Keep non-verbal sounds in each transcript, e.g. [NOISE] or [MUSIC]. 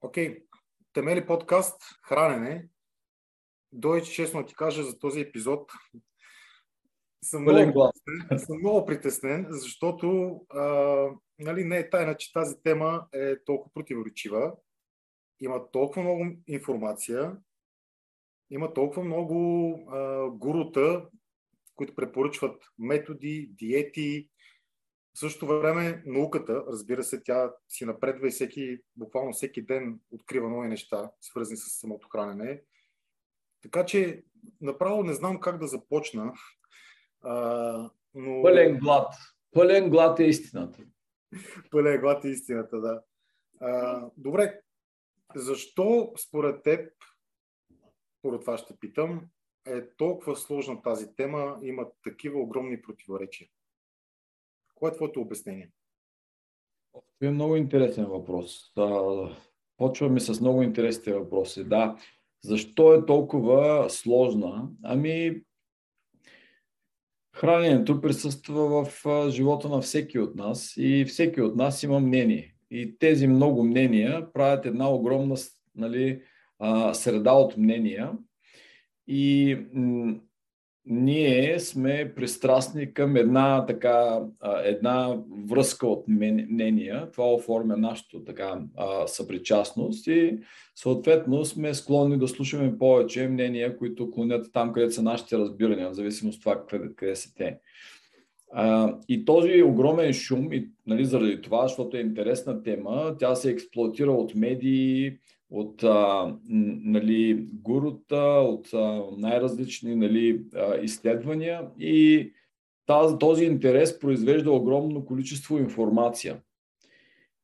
Окей, okay. темели подкаст Хранене. Дой, честно ти кажа за този епизод. Съм много, притеснен, съм много притеснен, защото а, нали, не е тайна, че тази тема е толкова противоречива. Има толкова много информация, има толкова много а, гурута, които препоръчват методи, диети, в същото време науката, разбира се, тя си напредва и всеки, буквално всеки ден открива нови неща, свързани с самото хранене. Така че направо не знам как да започна. А, но... Пълен глад. Пълен глад е истината. Пълен глад е истината, да. А, добре, защо според теб, според това ще питам, е толкова сложна тази тема, има такива огромни противоречия? Кое е твоето обяснение? Това е много интересен въпрос. Почваме с много интересните въпроси. Да, защо е толкова сложна? Ами, храненето присъства в живота на всеки от нас и всеки от нас има мнение. И тези много мнения правят една огромна нали, среда от мнения. И ние сме пристрастни към една, така, една връзка от мнения. Това оформя нашата така, съпричастност и съответно сме склонни да слушаме повече мнения, които клонят там, където са нашите разбирания, в зависимост от това къде, къде са те. и този огромен шум, и, нали, заради това, защото е интересна тема, тя се експлуатира от медии, от а, нали, гурута, от а, най-различни нали, а, изследвания и тази, този интерес произвежда огромно количество информация.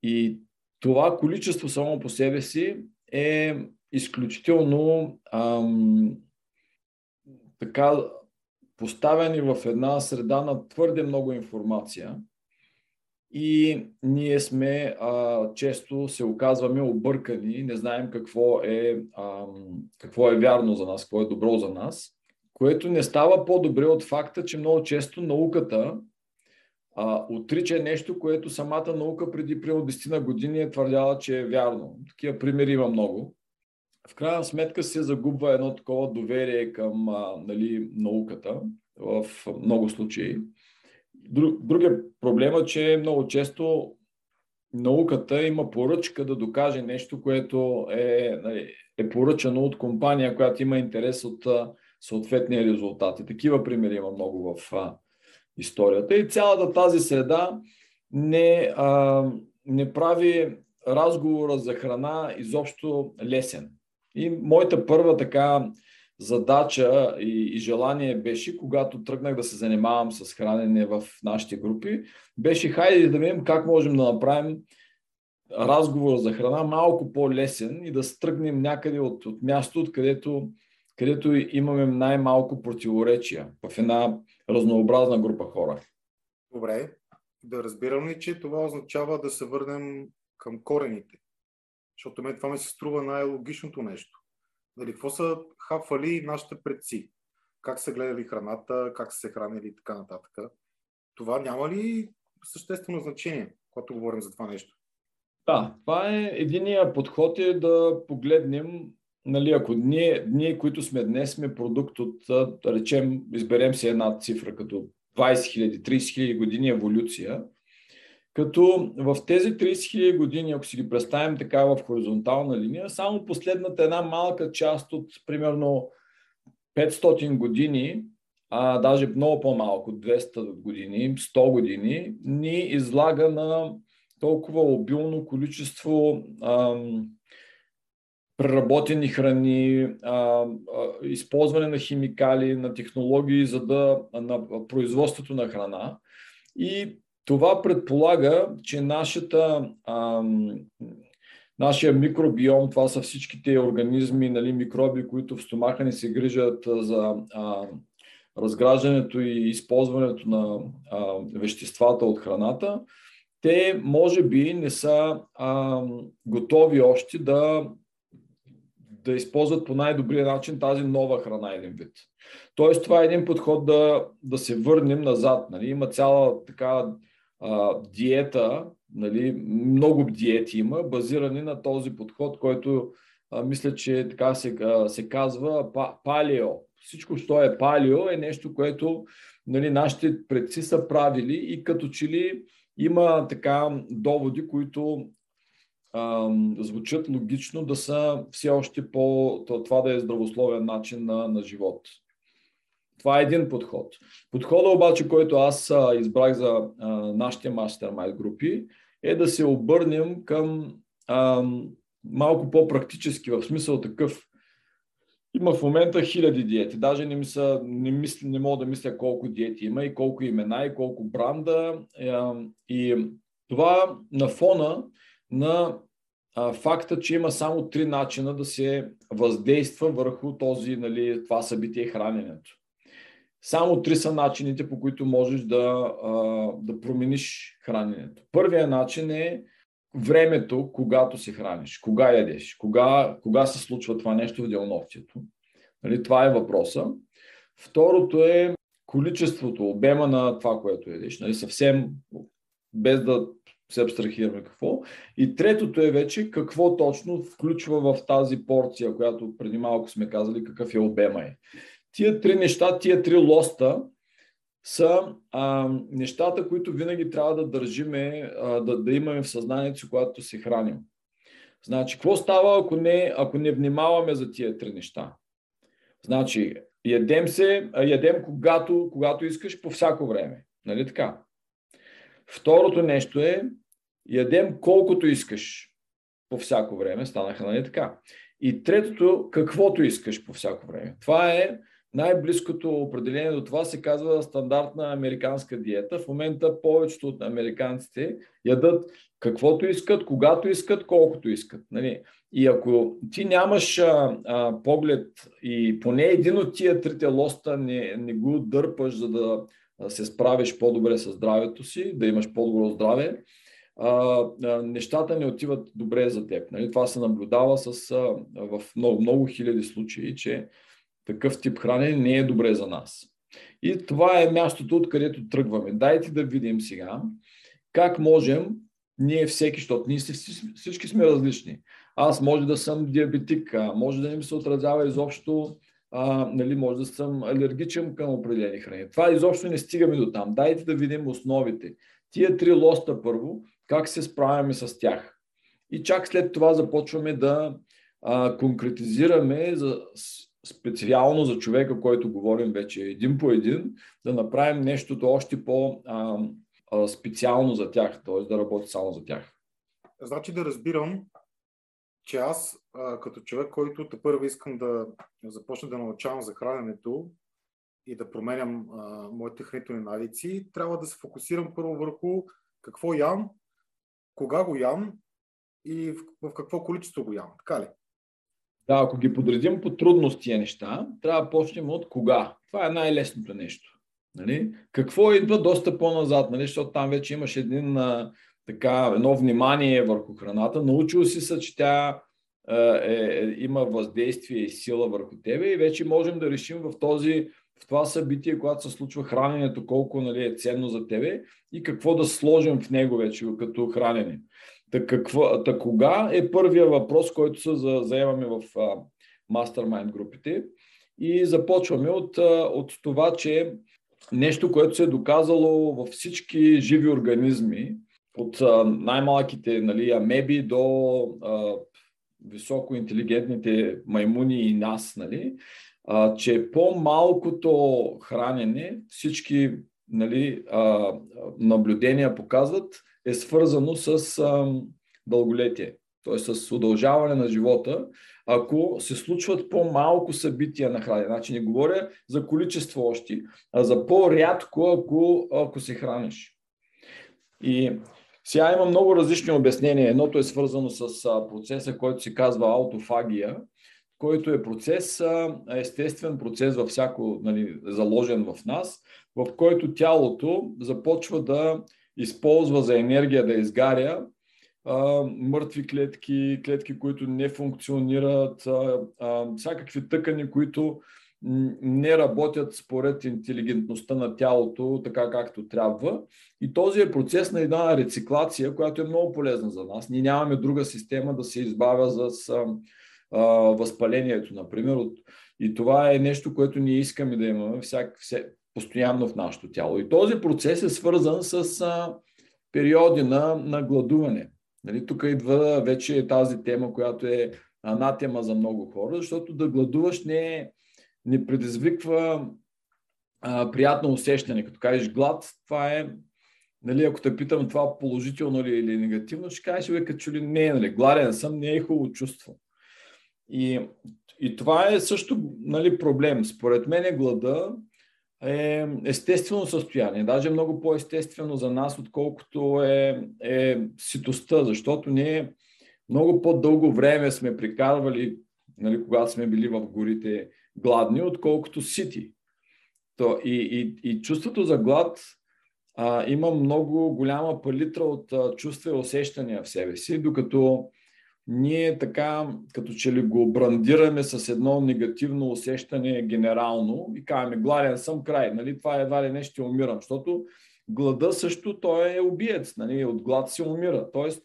И това количество само по себе си е изключително ам, така поставени в една среда на твърде много информация – и ние сме а, често се оказваме объркани, не знаем какво е, а, какво е вярно за нас, какво е добро за нас, което не става по-добре от факта, че много често науката а, отрича нещо, което самата наука преди примерно 10 на години е твърдяла, че е вярно. Такива примери има много. В крайна сметка се загубва едно такова доверие към а, нали, науката в много случаи. Другия проблем е, че много често науката има поръчка да докаже нещо, което е, нали, е поръчано от компания, която има интерес от съответния резултат. И такива примери има много в историята. И цялата тази среда не, а, не прави разговора за храна изобщо лесен. И моята първа така задача и, и желание беше, когато тръгнах да се занимавам с хранене в нашите групи, беше хайде да видим как можем да направим разговор за храна малко по-лесен и да стръгнем някъде от, от място, откъдето където имаме най-малко противоречия в една разнообразна група хора. Добре, да разбирам ли, че това означава да се върнем към корените? Защото това ми се струва най-логичното нещо. Нали, какво са хапвали нашите предци? Как са гледали храната, как са се хранили и така нататък. Това няма ли съществено значение, когато говорим за това нещо? Да, това е единия подход е да погледнем, нали, ако ние, ние, които сме днес, сме продукт от, да речем, изберем си една цифра като 20 000, 30 000 години еволюция, като в тези 30 000 години, ако си ги представим така в хоризонтална линия, само последната една малка част от примерно 500 години, а даже много по-малко, 200 години, 100 години, ни излага на толкова обилно количество ам, преработени храни, а, а, използване на химикали, на технологии за да, на производството на храна. И това предполага, че нашата, а, нашия микробиом, това са всичките организми, нали, микроби, които в стомаха ни се грижат за а, разграждането и използването на а, веществата от храната, те може би не са а, готови още да, да използват по най-добрия начин тази нова храна един вид. Тоест, това е един подход да, да се върнем назад. Нали? Има цяла така диета, Нали, много диети има, базирани на този подход, който а, мисля, че така се, а, се казва палео. Всичко, що е палео, е нещо, което нали, нашите предци са правили и като че ли има така доводи, които звучат логично да са все още по това да е здравословен начин на, на живот. Това е един подход. Подхода обаче, който аз избрах за а, нашите мастермайнд групи, е да се обърнем към а, малко по-практически, в смисъл такъв. Има в момента хиляди диети. Даже не, мисля, не, мисля, не мога да мисля колко диети има и колко имена и колко бранда. И това на фона на факта, че има само три начина да се въздейства върху този, нали, това събитие храненето. Само три са начините, по които можеш да, да промениш храненето. Първият начин е времето, когато се храниш, кога ядеш, кога, кога се случва това нещо в делновцето. Нали, това е въпроса. Второто е количеството, обема на това, което ядеш. Нали, съвсем без да се абстрахираме какво. И третото е вече какво точно включва в тази порция, която преди малко сме казали какъв е обема е. Тия три неща, тия три лоста са а, нещата, които винаги трябва да държиме, а, да, да имаме в съзнанието си, когато се храним. Значи, какво става, ако не, ако не внимаваме за тия три неща? Значи, ядем се, ядем когато, когато искаш по всяко време. Нали така? Второто нещо е, ядем колкото искаш по всяко време. Станаха, нали така? И третото, каквото искаш по всяко време. Това е най-близкото определение до това се казва стандартна американска диета. В момента повечето от американците ядат каквото искат, когато искат, колкото искат. Нали? И ако ти нямаш а, а, поглед и поне един от тия трите лоста не, не го дърпаш, за да се справиш по-добре с здравето си, да имаш по-добро здраве, а, а, нещата не отиват добре за теб. Нали? Това се наблюдава с, а, в много, много хиляди случаи, че такъв тип хранене не е добре за нас. И това е мястото, откъдето тръгваме. Дайте да видим сега как можем ние всеки, защото ние всички сме различни. Аз може да съм диабетик, може да не ми се отразява изобщо, а, нали, може да съм алергичен към определени храни. Това изобщо не стигаме до там. Дайте да видим основите. Тия три лоста първо, как се справяме с тях. И чак след това започваме да а, конкретизираме за специално за човека, който говорим вече един по един, да направим нещото още по-специално за тях, т.е. да работи само за тях. Значи да разбирам, че аз като човек, който те първо искам да започна да научавам за храненето и да променям моите хранителни навици, трябва да се фокусирам първо върху какво ям, кога го ям и в какво количество го ям. Така ли? Да, ако ги подредим по трудност тия неща, трябва да почнем от кога. Това е най-лесното нещо. Нали? Какво идва доста по-назад, нали? защото там вече имаш един, а, така, едно внимание върху храната. Научил си се, че тя е, е, има въздействие и сила върху тебе и вече можем да решим в, този, в това събитие, когато се случва храненето, колко нали, е ценно за тебе и какво да сложим в него вече като хранене. Та, какво, та кога е първия въпрос, който се за, заемаме в Mastermind групите? И започваме от, от това, че нещо, което се е доказало във всички живи организми, от най-малките нали, амеби до а, високо маймуни и нас, нали, а, че по-малкото хранене, всички нали, а, наблюдения показват, е свързано с а, дълголетие, т.е. с удължаване на живота, ако се случват по-малко събития на хранене. Значи не говоря за количество още, а за по-рядко, ако, ако се храниш. И сега има много различни обяснения. Едното е свързано с процеса, който се казва аутофагия, който е процес, естествен процес във всяко, нали, заложен в нас, в който тялото започва да използва за енергия да изгаря а, мъртви клетки, клетки, които не функционират, а, а, всякакви тъкани, които не работят според интелигентността на тялото така както трябва. И този е процес на една рециклация, която е много полезна за нас. Ние нямаме друга система да се избавя за а, възпалението, например. И това е нещо, което ние искаме да имаме всяк, всяк, постоянно в нашето тяло. И този процес е свързан с а, периоди на, на гладуване. Нали, тук идва вече тази тема, която е анатема за много хора, защото да гладуваш не, е, не предизвиква а, приятно усещане. Като кажеш глад, това е, нали, ако те питам това положително ли или негативно, ще кажеш, бе, като ли не, нали, гладен съм, не е хубаво чувство. И, и това е също нали, проблем. Според мен е глада е естествено състояние, даже много по-естествено за нас, отколкото е, е ситостта, защото ние много по-дълго време сме прикарвали, нали, когато сме били в горите гладни, отколкото сити. То, и, и, и чувството за глад а, има много голяма палитра от а, чувства и усещания в себе си, докато ние така, като че ли го брандираме с едно негативно усещане генерално и казваме, гладен съм край, нали, това едва ли не ще умирам, защото глада също той е убиец, нали, от глад се умира. Тоест,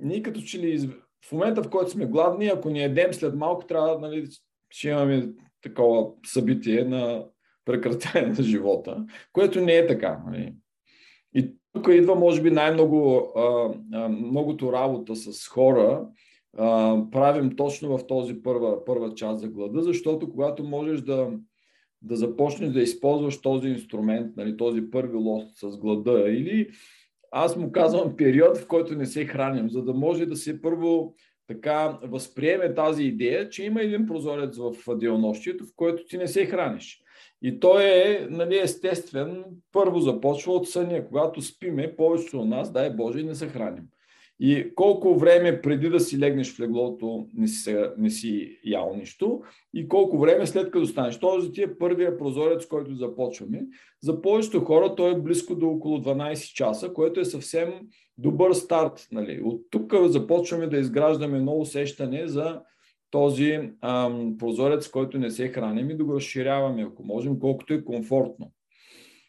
ние като че ли в момента, в който сме гладни, ако ни едем след малко, трябва нали, ще имаме такова събитие на прекратяване на живота, което не е така. Нали. И тук идва, може би, най-много многото работа с хора. Правим точно в този първа, първа част за глада, защото когато можеш да, да започнеш да използваш този инструмент, нали, този първи лост с глада или аз му казвам период, в който не се храним, за да може да се първо така възприеме тази идея, че има един прозорец в делнощието, в който ти не се храниш. И той е нали, естествен. Първо започва от съня. Когато спиме, повечето от нас, дай Боже, не се храним. И колко време преди да си легнеш в леглото не си, не си ял нищо и колко време след като станеш. Този ти е първия прозорец, който започваме. За повечето хора той е близко до около 12 часа, което е съвсем добър старт. Нали. От тук започваме да изграждаме ново усещане за този ам, прозорец, който не се храним и да го разширяваме, ако можем, колкото е комфортно.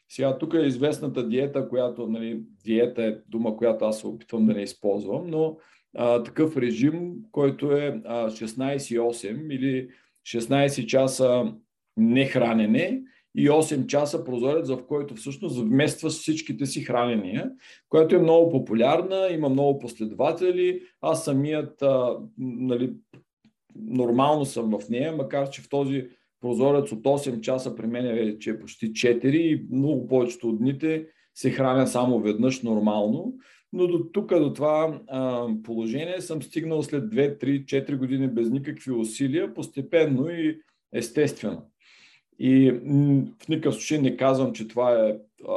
Сега тук е известната диета, която, нали, диета е дума, която аз се опитвам да не използвам, но а, такъв режим, който е 16-8 или 16 часа нехранене и 8 часа прозорец, в който всъщност вместваш всичките си хранения, която е много популярна, има много последователи. Аз самият а, нали, нормално съм в нея, макар че в този прозорец от 8 часа при мен е вече почти 4 и много повечето от дните се храня само веднъж нормално. Но до тук, до това а, положение съм стигнал след 2, 3, 4 години без никакви усилия, постепенно и естествено. И в никакъв случай не казвам, че това е а,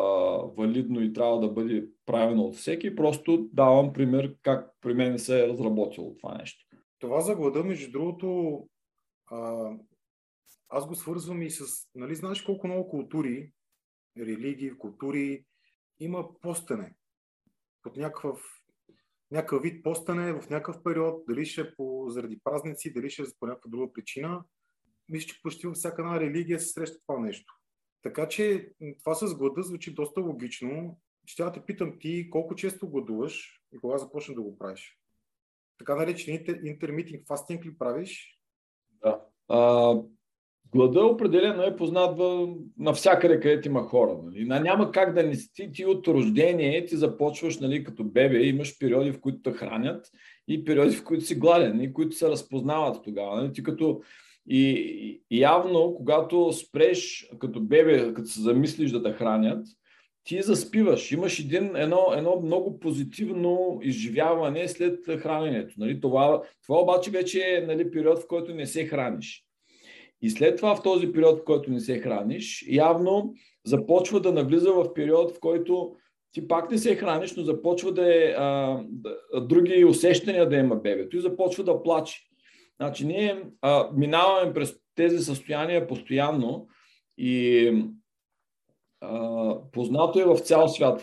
валидно и трябва да бъде правено от всеки, просто давам пример как при мен се е разработило това нещо. Това за глада, между другото, а, аз го свързвам и с, нали знаеш колко много култури, религии, култури има постене. Под някакъв, някакъв вид постене в някакъв период, дали ще е по, заради празници, дали ще е по някаква друга причина. Мисля, че почти във всяка една религия се среща това нещо. Така че това с глада звучи доста логично. Ще да те питам ти колко често гладуваш и кога започна да го правиш? Така наречените интермитинг фастинг ли правиш? Да. А, глада определено е познат навсякъде, където има хора. Нали? Няма как да не си ти от рождение, ти започваш нали, като бебе, имаш периоди, в които те хранят и периоди, в които си гладен и които се разпознават тогава. Нали? Ти като и явно, когато спреш като бебе, като се замислиш да те хранят, ти заспиваш. Имаш един, едно, едно много позитивно изживяване след храненето. Нали? Това, това обаче вече е нали, период, в който не се храниш. И след това в този период, в който не се храниш, явно започва да навлиза в период, в който ти пак не се храниш, но започва да е а, да, други усещания да има бебето и започва да плаче. Значи ние а, минаваме през тези състояния постоянно и познато е в цял свят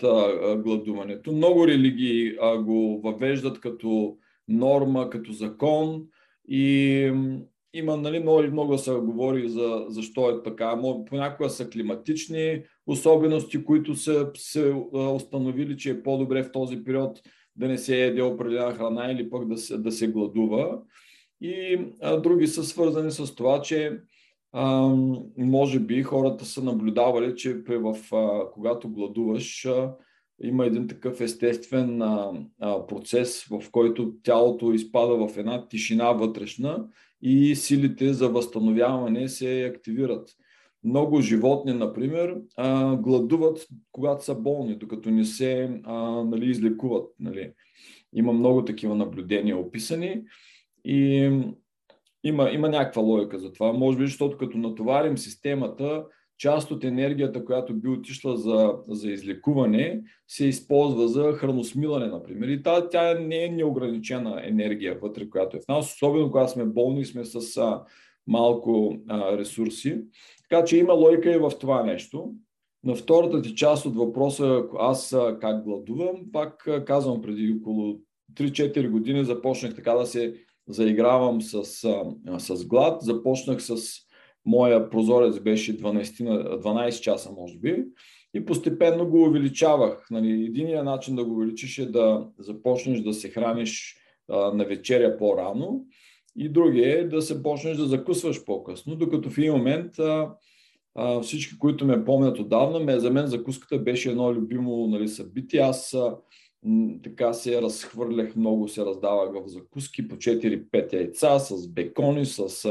гладуването. Много религии го въвеждат като норма, като закон и има нали, много, много се говори за защо е така. Понякога са климатични особености, които са се установили, че е по-добре в този период да не се еде определена храна или пък да се, да се гладува. И а, други са свързани с това, че а, може би хората са наблюдавали, че в, а, когато гладуваш, а, има един такъв естествен а, а, процес, в който тялото изпада в една тишина вътрешна и силите за възстановяване се активират. Много животни, например, а, гладуват, когато са болни, докато не се а, нали, излекуват. Нали. Има много такива наблюдения описани и има, има някаква логика за това. Може би, защото като натоварим системата, част от енергията, която би отишла за, за излекуване, се използва за храносмилане, например. И тя, тя не е неограничена енергия вътре, която е в нас, особено когато сме болни и сме с а, малко а, ресурси. Така че има логика и в това нещо. На втората ти част от въпроса, аз как гладувам, пак казвам преди около 3-4 години започнах така да се заигравам с, с глад. Започнах с моя прозорец беше 12, 12 часа, може би, и постепенно го увеличавах. Нали, единият начин да го увеличиш е да започнеш да се храниш а, на вечеря по-рано и другия е да се почнеш да закусваш по-късно, докато в един момент а, а, всички, които ме помнят отдавна, ме, за мен закуската беше едно любимо нали, събитие. Аз а, така се разхвърлях много, се раздавах в закуски по 4-5 яйца с бекони, с...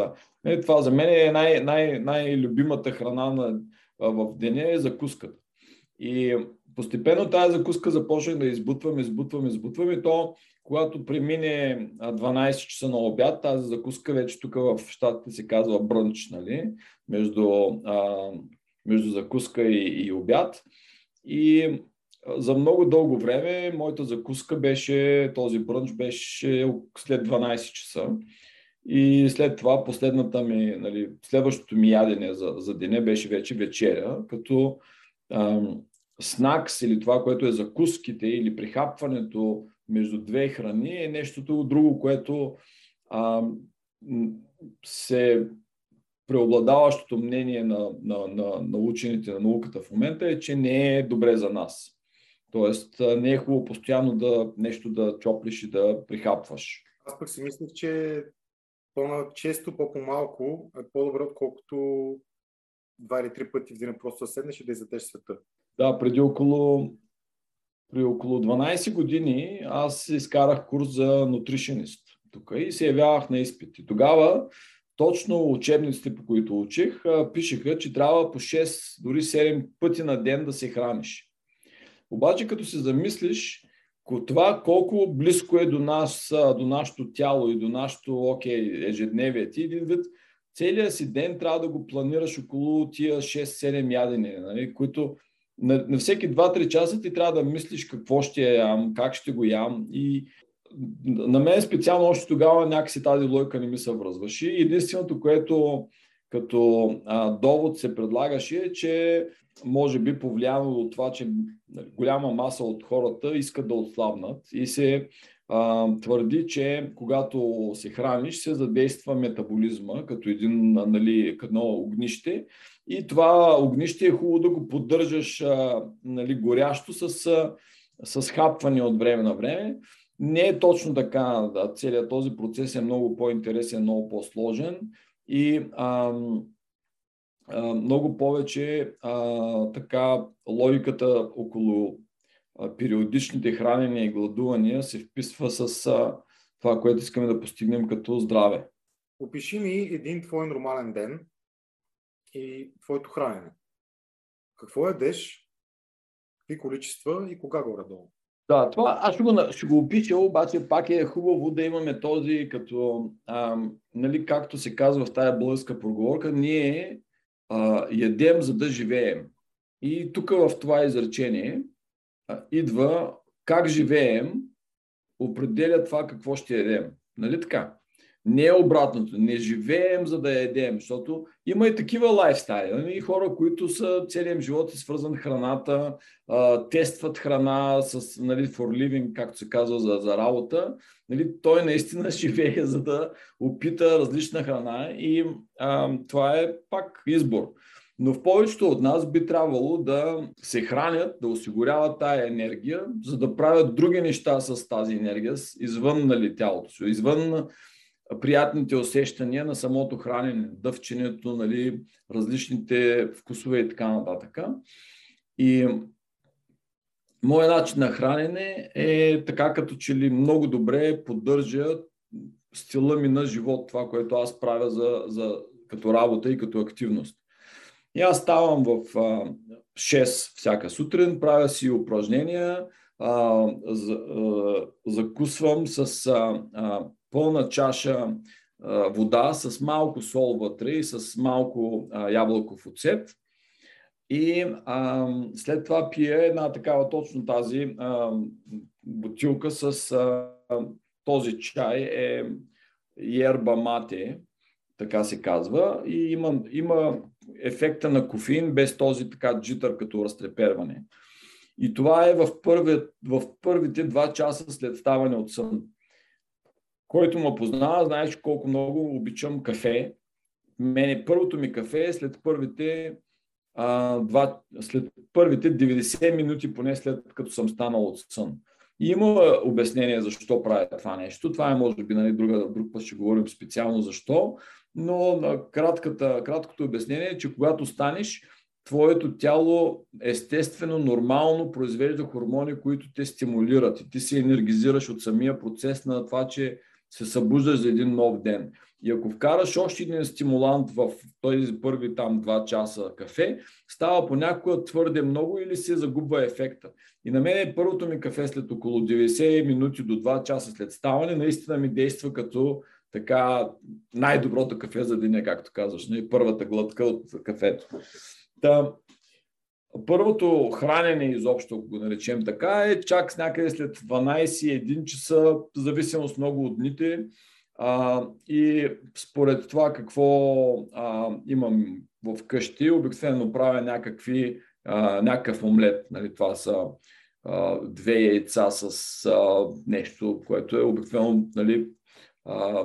Е, това за мен е най- най- най-любимата храна на, в деня е закуската. И постепенно тази закуска започнах да избутвам, избутвам, избутвам и то, когато премине 12 часа на обяд, тази закуска вече тук в щатите се казва брънч, нали? между, а, между закуска и, и обяд. И за много дълго време моята закуска беше, този брънч беше след 12 часа. И след това последната ми, нали, следващото ми ядене за, за деня беше вече вечеря, като ам, снакс или това, което е закуските или прихапването между две храни е нещото друго, което ам, се преобладаващото мнение на, на, на, на учените на науката в момента е, че не е добре за нас. Тоест не е хубаво постоянно да нещо да чоплиш и да прихапваш. Аз пък си мислех, че по-често, по-малко е по-добре, отколкото два или три пъти в деня просто да седнеш и да изядеш света. Да, преди около, при около 12 години аз изкарах курс за нутришенист тук и се явявах на изпити. Тогава точно учебниците, по които учих, пишеха, че трябва по 6, дори 7 пъти на ден да се храниш. Обаче като се замислиш, това колко близко е до нас, до нашето тяло и до нашето окей, ежедневие. Ти един вид, целият си ден трябва да го планираш около тия 6-7 ядене, нали, които на, на всеки 2-3 часа ти трябва да мислиш какво ще ям, как ще го ям и на мен специално още тогава някакси тази лойка не ми се връзваше. Единственото, което като а, довод се предлагаше е, че може би повлияно от това, че нали, голяма маса от хората искат да отслабнат и се а, твърди, че когато се храниш, се задейства метаболизма като един нали, като огнище и това огнище е хубаво да го поддържаш а, нали, горящо с, с хапване от време на време. Не е точно така. Да, целият този процес е много по-интересен, много по-сложен и а, много повече а, така логиката около а, периодичните хранения и гладувания се вписва с а, това, което искаме да постигнем като здраве. Опиши ми един твой нормален ден и твоето хранене. Какво ядеш, какви количества и кога горе-долу? Да, това аз ще го, ще го опиша, обаче пак е хубаво да имаме този, като, а, нали, както се казва в тая българска проговорка, ние а, ядем за да живеем. И тук в това изречение а, идва как живеем, определя това какво ще ядем. Нали така? Не е обратното. Не живеем за да ядем, защото има и такива лайфстайли. И хора, които са целият живот е свързан храната, а, тестват храна с нали, for living, както се казва, за, за работа. Нали? Той наистина [LAUGHS] живее за да опита различна храна и а, това е пак избор. Но в повечето от нас би трябвало да се хранят, да осигуряват тая енергия, за да правят други неща с тази енергия, извън нали, тялото си, извън приятните усещания на самото хранене, дъвченето, нали, различните вкусове и така нататък. И моят начин на хранене е така като че ли много добре поддържа стила ми на живот, това, което аз правя за, за, като работа и като активност. И аз ставам в а, 6 всяка сутрин, правя си упражнения, а, за, а, закусвам с а, а, пълна чаша вода, с малко сол вътре и с малко ябълков оцет. И а, след това пия една такава точно тази а, бутилка с а, този чай е ерба мате, така се казва. И има, има ефекта на кофеин без този така джитър като разтреперване. И това е в, първи, в първите два часа след ставане от сън. Който ме познава, знаеш колко много обичам кафе. Мене първото ми кафе е след първите, а, два, след първите 90 минути, поне след като съм станал от сън. И има обяснение защо правя това нещо. Това е, може би, нали, друга, друг път ще говорим специално защо но на кратката, краткото обяснение е, че когато станеш, твоето тяло естествено, нормално произвежда хормони, които те стимулират и ти се енергизираш от самия процес на това, че се събуждаш за един нов ден. И ако вкараш още един стимулант в този първи там два часа кафе, става понякога твърде много или се загубва ефекта. И на мен първото ми кафе след около 90 минути до 2 часа след ставане наистина ми действа като така най-доброто кафе за деня, както казваш, не? първата глътка от кафето. Та, първото хранене изобщо, ако го наречем така, е чак с някъде след 12-1 часа, зависимост много от дните. А, и според това какво а, имам в къщи, обикновено правя някакви, а, някакъв омлет. Нали, това са а, две яйца с а, нещо, което е обикновено нали, а,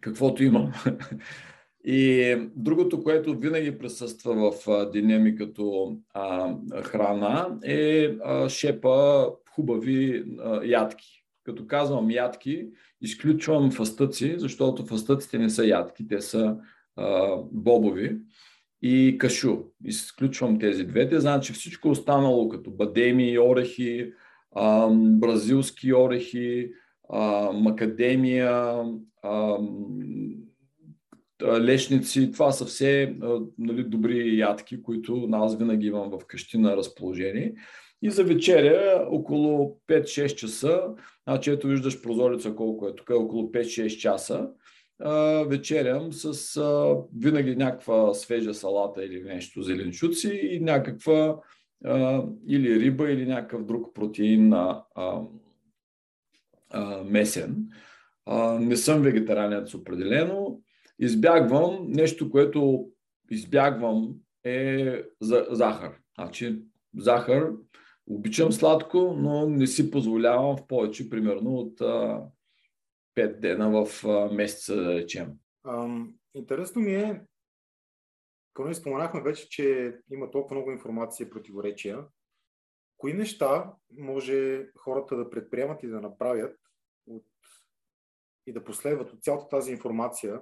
каквото имам. [LAUGHS] И другото, което винаги присъства в деня като а, храна е а, шепа хубави а, ядки. Като казвам ядки, изключвам фастъци, защото фастъците не са ядки, те са а, бобови и кашу. Изключвам тези двете. Значи всичко останало, като бадеми, орехи, а, бразилски орехи, а, макадемия, а, лешници, това са все нали, добри ядки, които аз винаги имам в къщи на разположение. И за вечеря около 5-6 часа, значи ето виждаш прозореца колко е тук, около 5-6 часа, вечерям с винаги някаква свежа салата или нещо, зеленчуци и някаква или риба или някакъв друг протеин а, а, месен. А, не съм вегетаранец определено. Избягвам нещо, което избягвам е за, захар. Значи, захар, обичам сладко, но не си позволявам в повече, примерно от а, 5 дена в а, месеца, да речем. Ам, интересно ми е, като споменахме вече, че има толкова много информация и противоречия, кои неща може хората да предприемат и да направят от, и да последват от цялата тази информация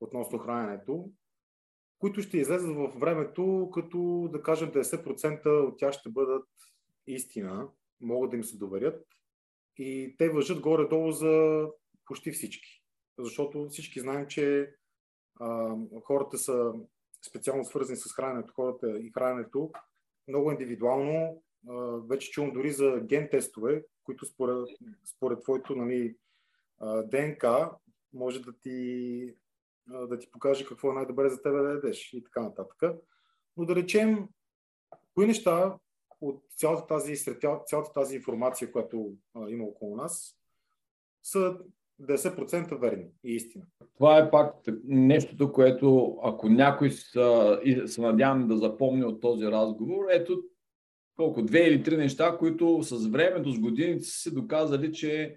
относно храненето, които ще излезат в времето, като да кажем 90% от тях ще бъдат истина, могат да им се доверят и те въжат горе-долу за почти всички. Защото всички знаем, че а, хората са специално свързани с храненето, хората и храненето много индивидуално вече чувам дори за ген тестове, които според, според твоето нали, ДНК може да ти, да ти покаже какво е най-добре за теб да ядеш и така нататък. Но да речем, кои неща от цялата тази, цялата тази информация, която а, има около нас, са 10% верни и истина. Това е пак нещото, което ако някой се надявам да запомни от този разговор, ето колко, две или три неща, които с времето, с годините са се доказали, че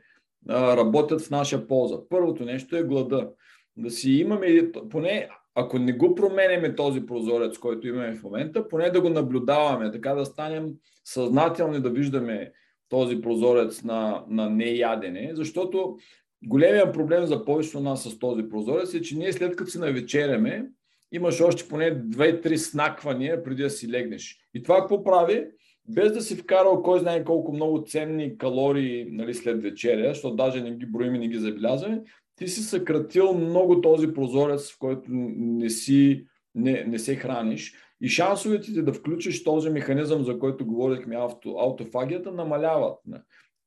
а, работят в наша полза. Първото нещо е глада. Да си имаме, поне ако не го променяме този прозорец, който имаме в момента, поне да го наблюдаваме, така да станем съзнателни да виждаме този прозорец на, на неядене, защото големия проблем за повечето нас с този прозорец е, че ние след като си навечеряме, имаш още поне 2-3 снаквания преди да си легнеш. И това какво прави? Без да си вкарал кой знае колко много ценни калории нали, след вечеря, защото даже не ги броим и не ги забелязваме, ти си съкратил много този прозорец, в който не, си, не, не се храниш. И шансовете ти да включиш този механизъм, за който говорихме, авто, аутофагията, намаляват,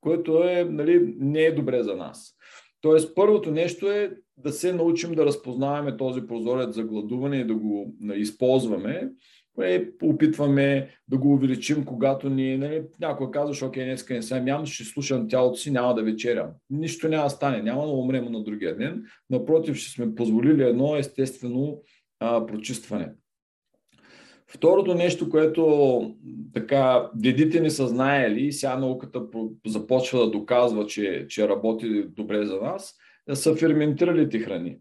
което е, нали, не е добре за нас. Тоест, първото нещо е да се научим да разпознаваме този прозорец за гладуване и да го използваме. Е, опитваме да го увеличим, когато ни... Нали, някой казваш, окей, днеска не съм ям, ще слушам тялото си, няма да вечерям. Нищо няма да стане, няма да умрем на другия ден. Напротив, ще сме позволили едно естествено а, прочистване. Второто нещо, което така дедите ни са знаели сега науката започва да доказва, че, че работи добре за нас, са ферментиралите храни.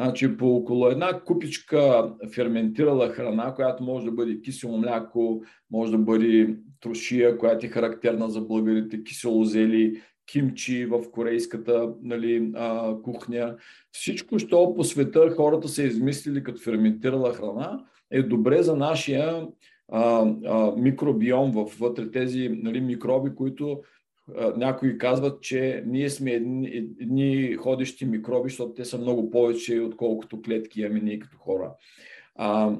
Значи по около една купичка ферментирала храна, която може да бъде кисело мляко, може да бъде трошия, която е характерна за българите, кисело зели, кимчи в корейската нали, а, кухня. Всичко, що по света хората са измислили като ферментирала храна, е добре за нашия а, а, микробиом вътре тези нали, микроби, които някои казват, че ние сме едни, едни ходещи микроби, защото те са много повече, отколкото клетки имаме ние като хора. А,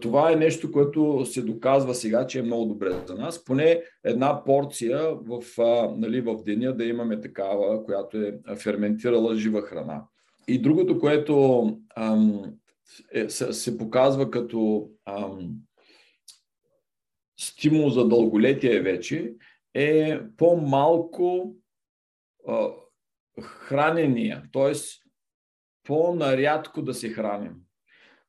това е нещо, което се доказва сега, че е много добре за нас. Поне една порция в, а, нали, в деня да имаме такава, която е ферментирала жива храна. И другото, което ам, е, се, се показва като ам, стимул за дълголетие вече, е по-малко а, хранения, т.е. по-нарядко да се храним.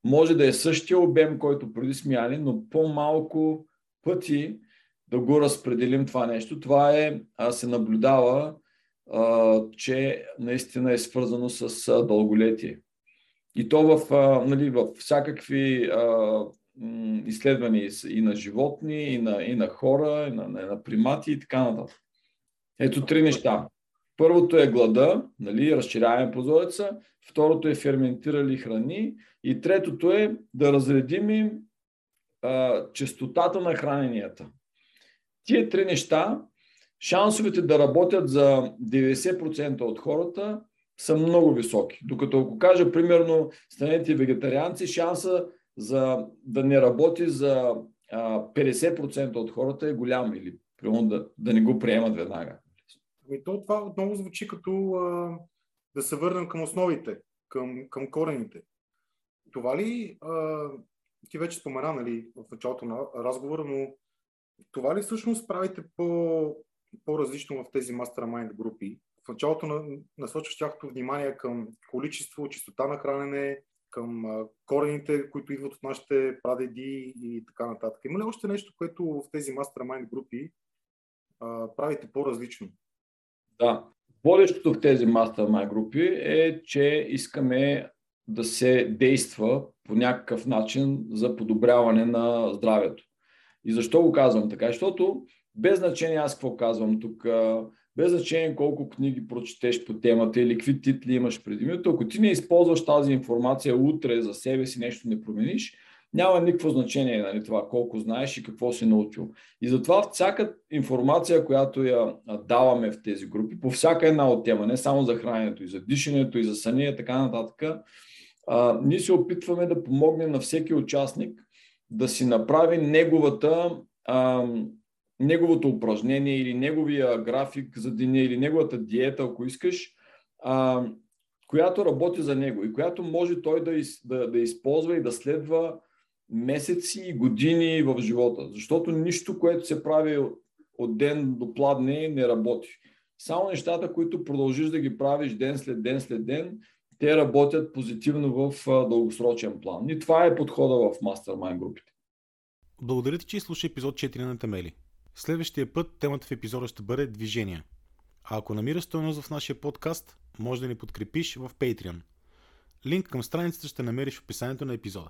Може да е същия обем, който преди сме яли, но по-малко пъти да го разпределим това нещо. Това е, а, се наблюдава, а, че наистина е свързано с а, дълголетие. И то в, а, нали, в всякакви а, изследвания и на животни, и на, и на хора, и на, на примати и така нататък. Ето три неща. Първото е глада, нали, разширяваме прозореца. Второто е ферментирали храни. И третото е да разредим а, частотата на храненията. Тия три неща, шансовете да работят за 90% от хората са много високи. Докато ако кажа, примерно, станете вегетарианци, шанса за да не работи за а, 50% от хората е голям или примерно да, да не го приемат веднага. Ами то това отново звучи като а, да се върнем към основите, към, към корените. Това ли, а, ти вече спомена нали, в началото на разговора, но това ли всъщност правите по, по-различно в тези мастермайнд групи? В началото на, насочваш тяхното внимание към количество, чистота на хранене, към корените, които идват от нашите прадеди и така нататък. Има ли още нещо, което в тези мастермайнд групи а, правите по-различно? Да. Водещото в тези мастермайнд групи е, че искаме да се действа по някакъв начин за подобряване на здравето. И защо го казвам така? Защото без значение аз какво казвам тук, без значение колко книги прочетеш по темата или какви титли имаш предимето, ако ти не използваш тази информация утре за себе си, нещо не промениш, няма никакво значение нали, това колко знаеш и какво си научил. И затова всяка информация, която я даваме в тези групи, по всяка една от тема, не само за храненето, и за дишането, и за съня, така нататък, а, ние се опитваме да помогнем на всеки участник да си направи неговата а, неговото упражнение или неговия график за деня или неговата диета, ако искаш, а, която работи за него и която може той да, из, да, да използва и да следва месеци и години в живота. Защото нищо, което се прави от ден до пладне, не работи. Само нещата, които продължиш да ги правиш ден след ден след ден, те работят позитивно в дългосрочен план. И това е подхода в Mastermind групите. Благодаря ти, че слуша епизод 4 на Темели. Следващия път темата в епизода ще бъде движение. А ако намираш стойност в нашия подкаст, може да ни подкрепиш в Patreon. Линк към страницата ще намериш в описанието на епизода.